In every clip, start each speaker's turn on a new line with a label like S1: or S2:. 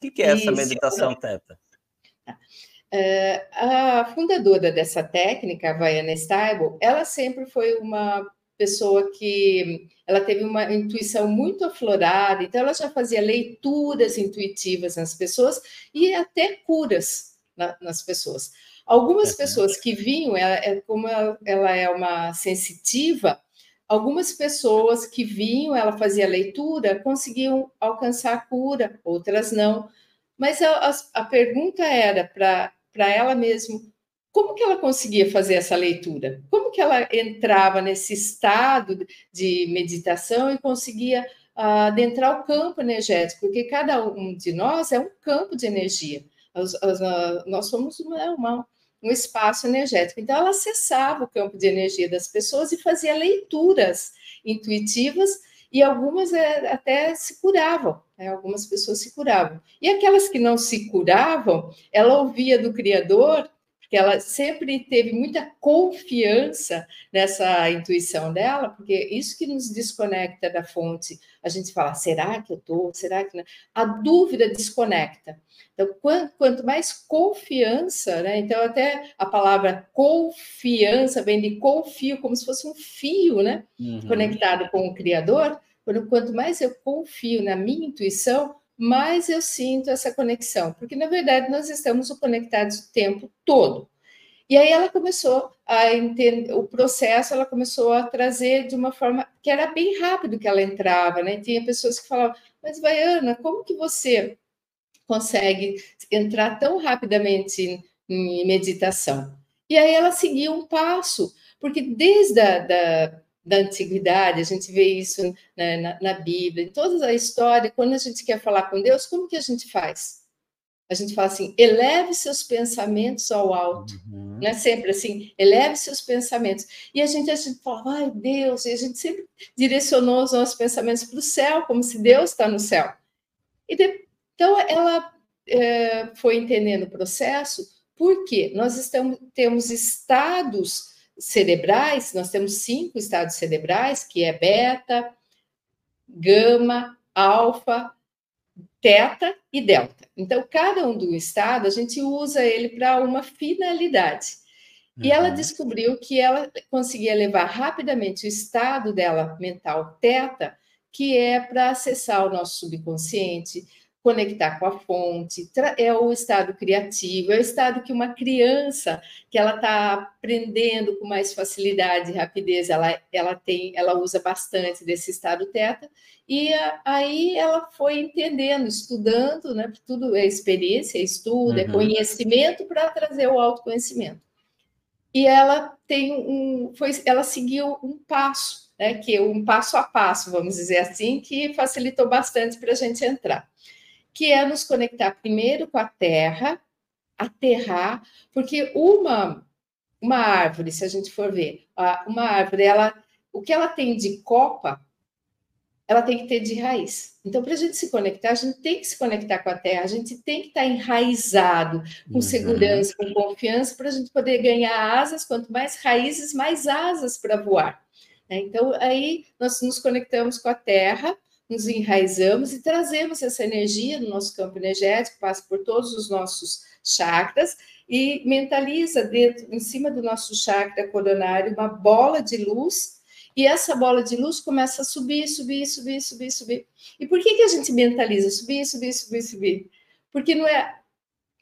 S1: que, que é essa Isso. meditação teta?
S2: Uh, a fundadora dessa técnica, a Vaiana Steibel, ela sempre foi uma pessoa que ela teve uma intuição muito aflorada, então ela já fazia leituras intuitivas nas pessoas e até curas na, nas pessoas. Algumas uhum. pessoas que vinham, ela, é, como ela, ela é uma sensitiva, algumas pessoas que vinham, ela fazia leitura, conseguiam alcançar a cura, outras não. Mas a, a, a pergunta era para ela mesmo, como que ela conseguia fazer essa leitura? Como que ela entrava nesse estado de meditação e conseguia uh, adentrar o campo energético? Porque cada um de nós é um campo de energia. Nós somos uma, uma, um espaço energético. Então, ela acessava o campo de energia das pessoas e fazia leituras intuitivas e algumas é, até se curavam, né? algumas pessoas se curavam. E aquelas que não se curavam, ela ouvia do Criador porque ela sempre teve muita confiança nessa intuição dela, porque isso que nos desconecta da fonte. A gente fala, será que eu estou? Será que não? A dúvida desconecta. Então, quanto, quanto mais confiança, né? Então, até a palavra confiança vem de confio, como se fosse um fio, né? Uhum. Conectado com o Criador. Quanto mais eu confio na minha intuição, mais eu sinto essa conexão, porque na verdade nós estamos conectados o tempo todo. E aí ela começou a entender o processo, ela começou a trazer de uma forma que era bem rápido que ela entrava, né? Tinha pessoas que falavam, mas Vaiana, como que você consegue entrar tão rapidamente em meditação? E aí ela seguia um passo, porque desde a da, da antiguidade, a gente vê isso né, na, na, Bíblia, em toda a história, quando a gente quer falar com Deus, como que a gente faz? A gente fala assim, eleve seus pensamentos ao alto, uhum. né? Sempre assim, eleve seus pensamentos. E a gente, a gente fala, ai Deus, e a gente sempre direcionou os nossos pensamentos para o céu, como se Deus está no céu. E de, então ela é, foi entendendo o processo, porque nós estamos, temos estados cerebrais, nós temos cinco estados cerebrais, que é beta, gama, alfa, teta e delta. Então, cada um do estado, a gente usa ele para uma finalidade. E ela uhum. descobriu que ela conseguia levar rapidamente o estado dela mental teta, que é para acessar o nosso subconsciente, conectar com a fonte, é o estado criativo, é o estado que uma criança que ela está aprendendo com mais facilidade e rapidez, ela, ela tem, ela usa bastante desse estado teta, e aí ela foi entendendo, estudando, né? Tudo é experiência, é estudo, é uhum. é conhecimento para trazer o autoconhecimento. E ela tem um, foi, ela seguiu um passo, né? Que é um passo a passo, vamos dizer assim, que facilitou bastante para a gente entrar que é nos conectar primeiro com a terra, aterrar, porque uma uma árvore, se a gente for ver, uma árvore, ela, o que ela tem de copa, ela tem que ter de raiz. Então, para a gente se conectar, a gente tem que se conectar com a terra, a gente tem que estar enraizado, com uhum. segurança, com confiança, para a gente poder ganhar asas. Quanto mais raízes, mais asas para voar. Né? Então, aí nós nos conectamos com a terra, nos enraizamos e trazemos essa energia no nosso campo energético, passa por todos os nossos chakras e mentaliza dentro, em cima do nosso chakra coronário, uma bola de luz, e essa bola de luz começa a subir, subir, subir, subir, subir. E por que, que a gente mentaliza subir, subir, subir, subir? Porque não é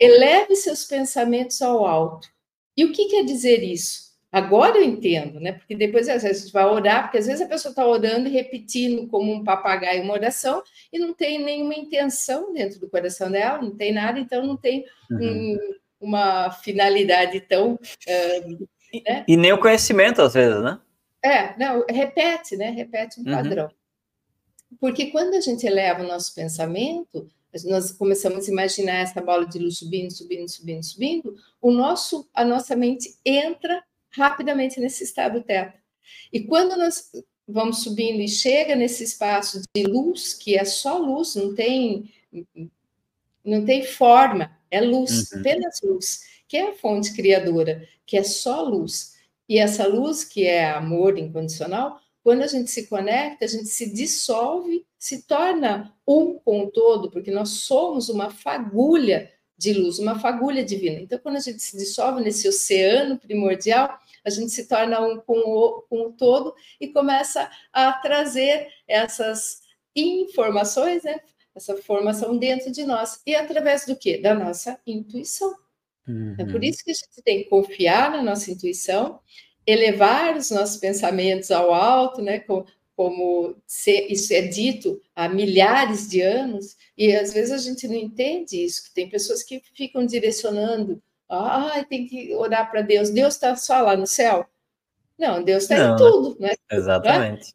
S2: eleve seus pensamentos ao alto. E o que quer dizer isso? Agora eu entendo, né? Porque depois às vezes a gente vai orar, porque às vezes a pessoa está orando e repetindo como um papagaio uma oração e não tem nenhuma intenção dentro do coração dela, não tem nada, então não tem uhum. um, uma finalidade tão. Uh,
S1: né? E nem o conhecimento, às vezes, né?
S2: É, não, repete, né? Repete um uhum. padrão. Porque quando a gente eleva o nosso pensamento, nós começamos a imaginar essa bola de luz subindo, subindo, subindo, subindo, o nosso, a nossa mente entra rapidamente nesse estado teta. E quando nós vamos subindo e chega nesse espaço de luz, que é só luz, não tem não tem forma, é luz, uhum. apenas luz, que é a fonte criadora, que é só luz. E essa luz, que é amor incondicional, quando a gente se conecta, a gente se dissolve, se torna um com o todo, porque nós somos uma fagulha de luz, uma fagulha divina. Então, quando a gente se dissolve nesse oceano primordial, a gente se torna um com o, com o todo e começa a trazer essas informações, né? essa formação dentro de nós. E através do quê? Da nossa intuição. Uhum. É por uhum. isso que a gente tem que confiar na nossa intuição, elevar os nossos pensamentos ao alto, né? Como isso é dito há milhares de anos, e às vezes a gente não entende isso, que tem pessoas que ficam direcionando, ah, tem que orar para Deus, Deus está só lá no céu. Não, Deus está em tudo, né?
S1: Exatamente.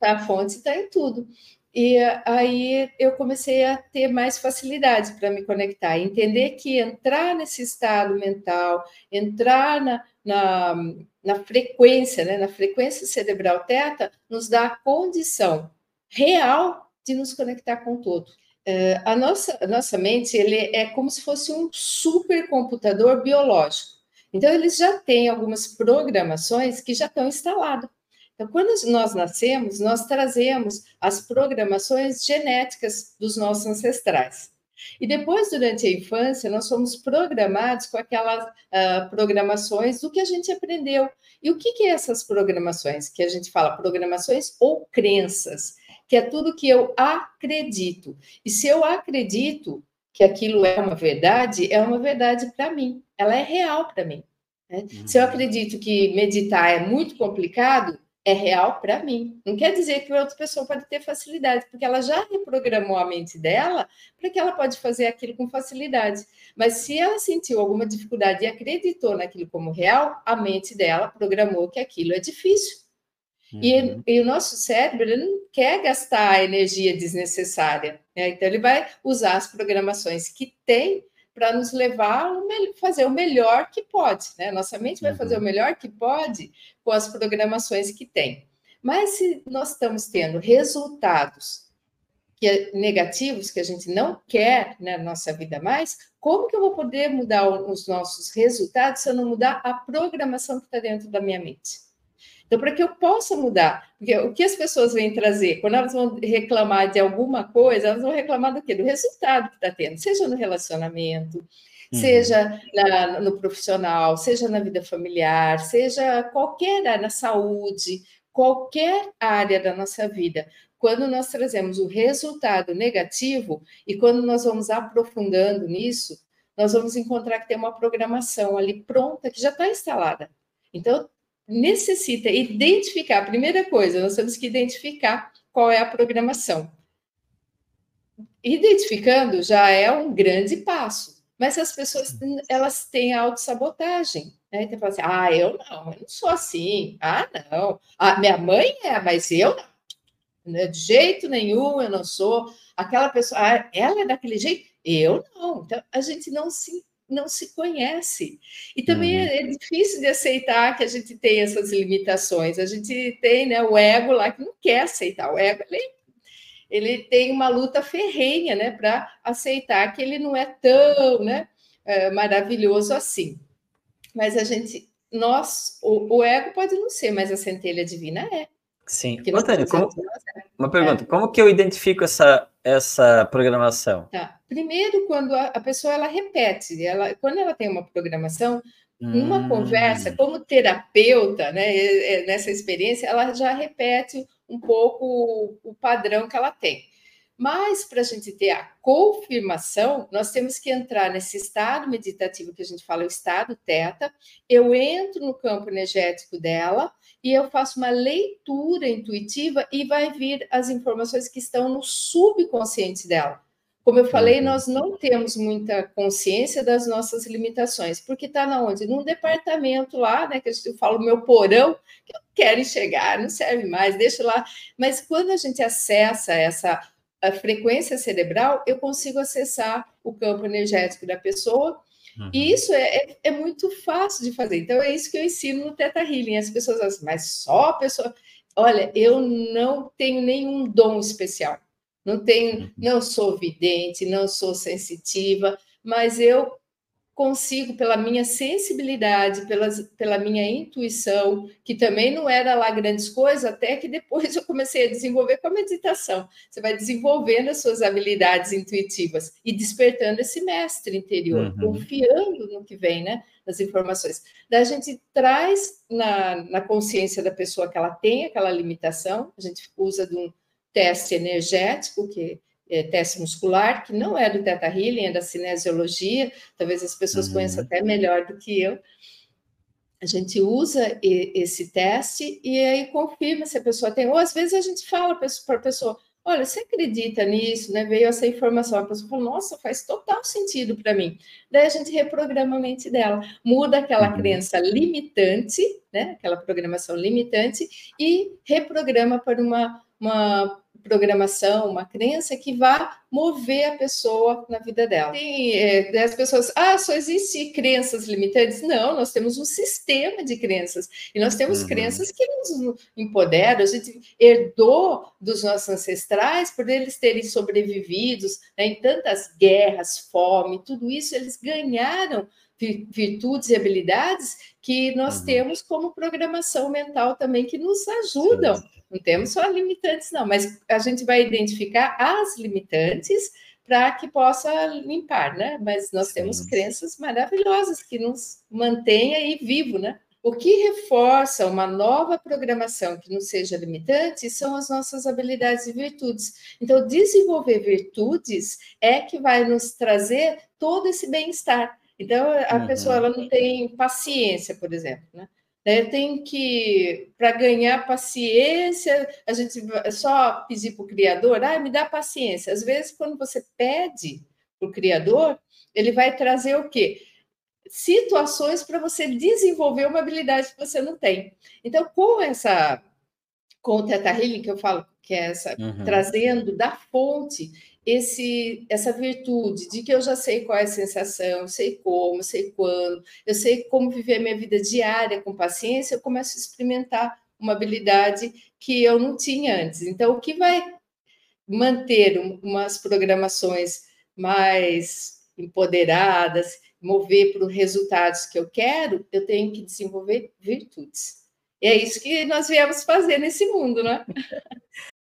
S2: A fonte está em tudo. E aí eu comecei a ter mais facilidade para me conectar, entender que entrar nesse estado mental, entrar na, na, na frequência, né, na frequência cerebral teta, nos dá a condição real de nos conectar com o todo. Uh, a, nossa, a nossa mente ele é como se fosse um supercomputador biológico. Então, eles já têm algumas programações que já estão instaladas. Então, quando nós nascemos, nós trazemos as programações genéticas dos nossos ancestrais. E depois, durante a infância, nós somos programados com aquelas uh, programações do que a gente aprendeu. E o que, que é essas programações? Que a gente fala programações ou crenças, que é tudo que eu acredito. E se eu acredito que aquilo é uma verdade, é uma verdade para mim, ela é real para mim. Né? Uhum. Se eu acredito que meditar é muito complicado, é real para mim. Não quer dizer que outra pessoa pode ter facilidade, porque ela já reprogramou a mente dela para que ela pode fazer aquilo com facilidade. Mas se ela sentiu alguma dificuldade e acreditou naquilo como real, a mente dela programou que aquilo é difícil. Uhum. E, e, o nosso cérebro ele não quer gastar energia desnecessária. Né? Então, ele vai usar as programações que tem para nos levar a fazer o melhor que pode. Né? Nossa mente vai fazer o uhum. melhor que pode com as programações que tem. Mas se nós estamos tendo resultados que é negativos que a gente não quer na nossa vida mais, como que eu vou poder mudar os nossos resultados se eu não mudar a programação que está dentro da minha mente? Então, para que eu possa mudar, porque o que as pessoas vêm trazer, quando elas vão reclamar de alguma coisa, elas vão reclamar do quê? Do resultado que está tendo, seja no relacionamento, uhum. seja na, no profissional, seja na vida familiar, seja qualquer área, na saúde, qualquer área da nossa vida. Quando nós trazemos o resultado negativo e quando nós vamos aprofundando nisso, nós vamos encontrar que tem uma programação ali pronta que já está instalada. Então, necessita identificar, a primeira coisa, nós temos que identificar qual é a programação. Identificando já é um grande passo, mas as pessoas elas têm autossabotagem. Né? Então, assim, ah, eu não, eu não sou assim, ah, não, ah, minha mãe é, mas eu não. De jeito nenhum, eu não sou. Aquela pessoa, ah, ela é daquele jeito, eu não. Então, a gente não se não se conhece. E também uhum. é, é, difícil de aceitar que a gente tem essas limitações. A gente tem né, o ego lá que não quer aceitar. O ego ele, ele tem uma luta ferrenha né, para aceitar que ele não é tão né, é, maravilhoso assim. Mas a gente, nós, o, o, ego pode não ser, mas a centelha divina é.
S1: Sim. Antônio, como, uma pergunta: é. como que eu identifico essa, essa programação?
S2: Tá. Primeiro, quando a, a, pessoa ela repete, ela, quando ela tem uma programação, hum. conversa, como terapeuta, né, nessa experiência, ela já repete um pouco o, o padrão que ela tem. Mas para a gente ter a confirmação, nós temos que entrar nesse estado meditativo que a gente fala, o estado teta. Eu entro no campo energético dela e eu faço uma leitura intuitiva e vai vir as informações que estão no subconsciente dela. Como eu falei, uhum. nós não temos muita consciência das nossas limitações, porque está na onde? Num departamento lá, né? Que eu falo meu porão, que eu quero enxergar, não serve mais, deixa lá. Mas quando a gente acessa essa frequência cerebral, eu consigo acessar o campo energético da pessoa Uhum. E isso é, é, é, muito fácil de fazer. Então, é isso que eu ensino no Teta Healing. As pessoas dizem, mas só a pessoa. Olha, eu não tenho nenhum dom especial. Não tenho, uhum. não sou vidente, não sou sensitiva, mas eu consigo, pela minha sensibilidade, pelas, pela minha intuição, que também não era lá grandes coisas, até que depois eu comecei a desenvolver com a meditação. Você vai desenvolvendo as suas habilidades intuitivas e despertando esse mestre interior, uhum. confiando no que vem, né? Das informações. Daí a gente traz na, na consciência da pessoa que ela tem aquela limitação, a gente usa de um teste energético, que teste muscular, que não é do Teta Healing, é da cinesiologia, talvez as pessoas uhum. conheçam até melhor do que eu. A gente usa esse teste e aí confirma se a pessoa tem, ou às vezes a gente fala para a pessoa, olha, você acredita nisso, né? Veio essa informação, a pessoa fala, nossa, faz total sentido para mim. Daí a gente reprograma a mente dela, muda aquela uhum. crença limitante, né? Aquela programação limitante e reprograma para uma, uma programação, uma crença que vá mover a pessoa na vida dela. Tem é, as pessoas, ah, só existe crenças limitantes? Não, nós temos um sistema de crenças e nós temos uhum. crenças que nos empoderam. A gente herdou dos nossos ancestrais por eles terem sobrevivido né, em tantas guerras, fome, tudo isso eles ganharam virtudes e habilidades que nós uhum. temos como programação mental também que nos ajudam. Sim. Não temos só limitantes, não, mas a gente vai identificar as limitantes para que possa limpar, né? Mas nós Sim. temos crenças maravilhosas que nos mantêm aí vivo, né? O que reforça uma nova programação que não seja limitante são as nossas habilidades e virtudes. Então, desenvolver virtudes é que vai nos trazer todo esse bem-estar. Então, a uhum. pessoa ela não tem paciência, por exemplo, né? Tem que, para ganhar paciência, a gente só pedir para o Criador, ah, me dá paciência. Às vezes, quando você pede para o Criador, ele vai trazer o quê? Situações para você desenvolver uma habilidade que você não tem. Então, com essa, com o Teta Healing, que eu falo que é essa, uhum. trazendo da fonte, esse essa virtude de que eu já sei qual é a sensação, sei como, sei quando, eu sei como viver a minha vida diária com paciência, eu começo a experimentar uma habilidade que eu não tinha antes. Então, o que vai manter umas programações mais empoderadas, mover para os resultados que eu quero, eu tenho que desenvolver virtudes. E é isso que nós viemos fazer nesse mundo, né?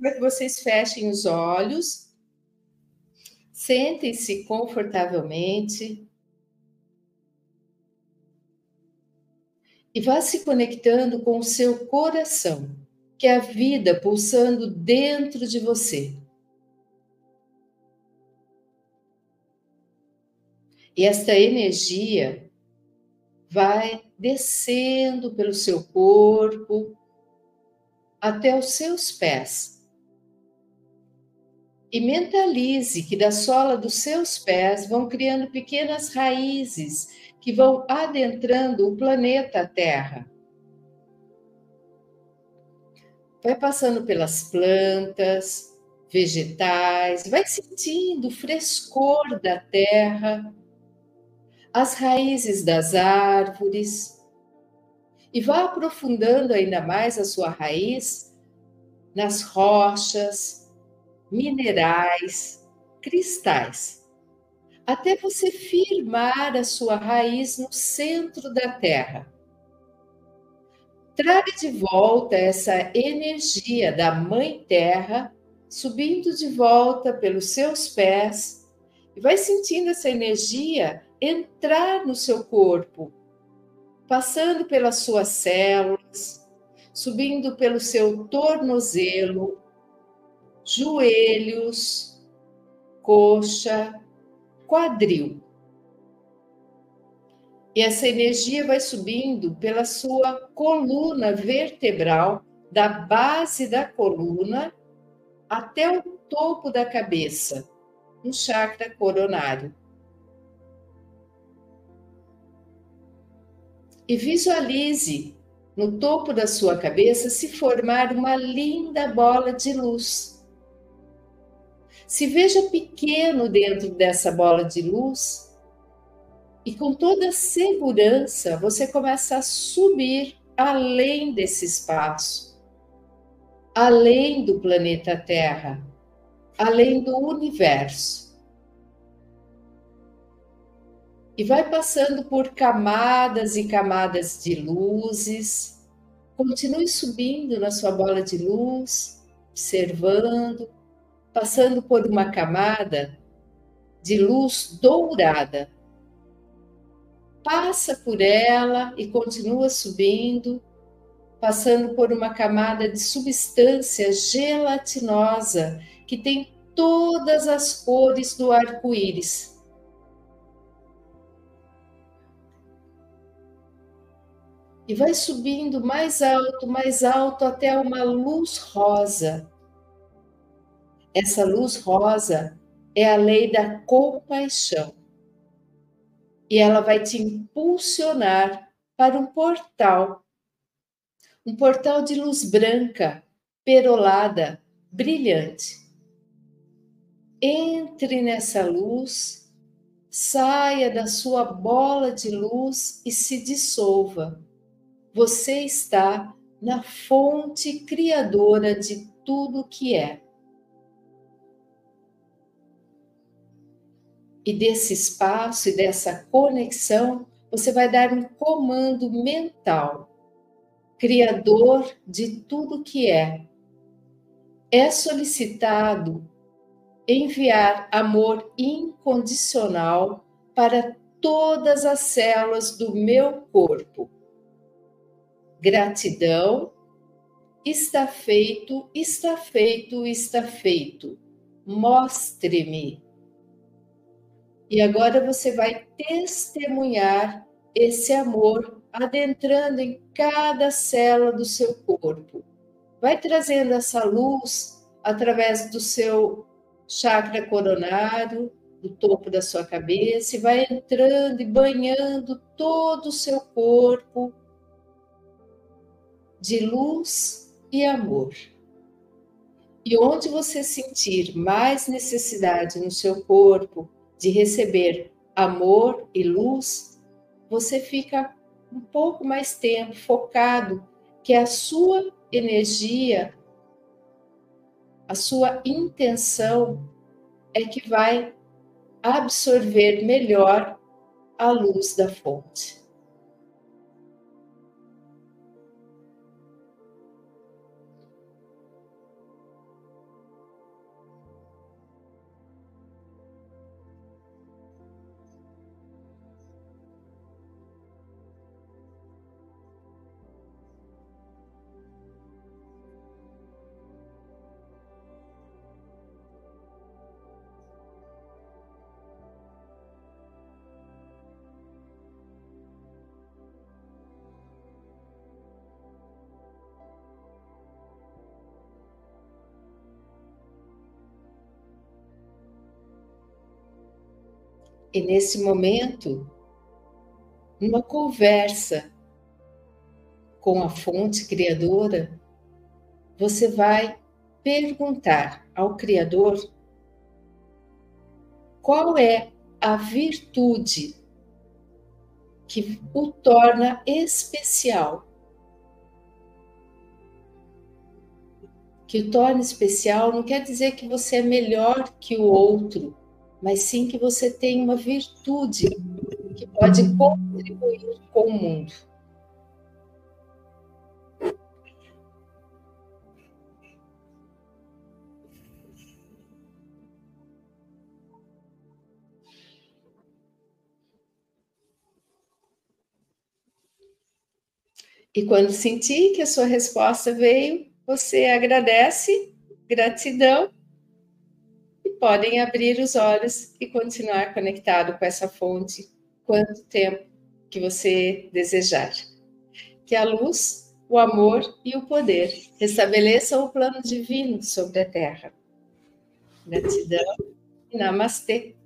S2: para que vocês fechem os olhos, sentem-se confortavelmente e vá se conectando com o seu coração, que é a vida pulsando dentro de você. E esta energia vai descendo pelo seu corpo até os seus pés. E mentalize que da sola dos seus pés vão criando pequenas raízes que vão adentrando o planeta Terra. Vai passando pelas plantas, vegetais, vai sentindo o frescor da terra, as raízes das árvores e vá aprofundando ainda mais a sua raiz nas rochas, minerais, cristais, até você firmar a sua raiz no centro da terra. Traga de volta essa energia da Mãe Terra, subindo de volta pelos seus pés, e vai sentindo essa energia entrar no seu corpo, passando pelas suas células, subindo pelo seu tornozelo, joelhos, coxa, quadril. E essa energia vai subindo pela sua coluna vertebral, da base da coluna até o topo da cabeça, no chakra coronário. E visualize no topo da sua cabeça se formar uma linda bola de luz. Se veja pequeno dentro dessa bola de luz e com toda segurança você começa a subir além desse espaço, além do planeta Terra, além do universo. E vai passando por camadas e camadas de luzes. Continue subindo na sua bola de luz, observando, passando por uma camada de luz dourada. Passa por ela e continua subindo, passando por uma camada de substância gelatinosa que tem todas as cores do arco-íris e vai subindo mais alto, mais alto até uma luz rosa. Essa luz rosa é a lei da compaixão. E ela vai te impulsionar para um portal. Um portal de luz branca, perolada, brilhante. Entre nessa luz, saia da sua bola de luz e se dissolva você está na fonte criadora de tudo que é. E desse espaço e dessa conexão, você vai dar um comando mental, criador de tudo que é. É solicitado enviar amor incondicional para todas as células do meu corpo Gratidão. Está feito, está feito, está feito. Mostre-me. E agora você vai testemunhar esse amor adentrando em cada célula do seu corpo. Vai trazendo essa luz através do seu chakra coronário, do topo da sua cabeça, e vai entrando e banhando todo o seu corpo, de luz e amor. E onde você sentir mais necessidade no seu corpo de receber amor e luz, você fica um pouco mais tempo focado que a sua energia, a sua intenção é que vai absorver melhor a luz da fonte. E nesse momento, numa conversa com a fonte criadora, você vai perguntar ao Criador qual é a virtude que o torna especial. Que o torna especial não quer dizer que você é melhor que o outro, mas sim que você tem uma virtude que pode contribuir com o mundo. E quando sentir que a sua resposta veio, você agradece, gratidão, podem abrir os olhos e continuar conectado com essa fonte quanto tempo que você desejar. Que a luz, o amor e o poder restabeleçam o plano divino sobre a Terra. Gratidão e namastê.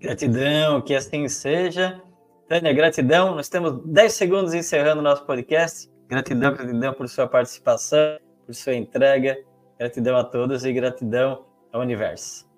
S1: Gratidão, que assim seja. Tânia, gratidão. Nós temos 10 segundos encerrando o nosso podcast. Gratidão, gratidão por sua participação, por sua entrega. Gratidão a todos e gratidão ao universo.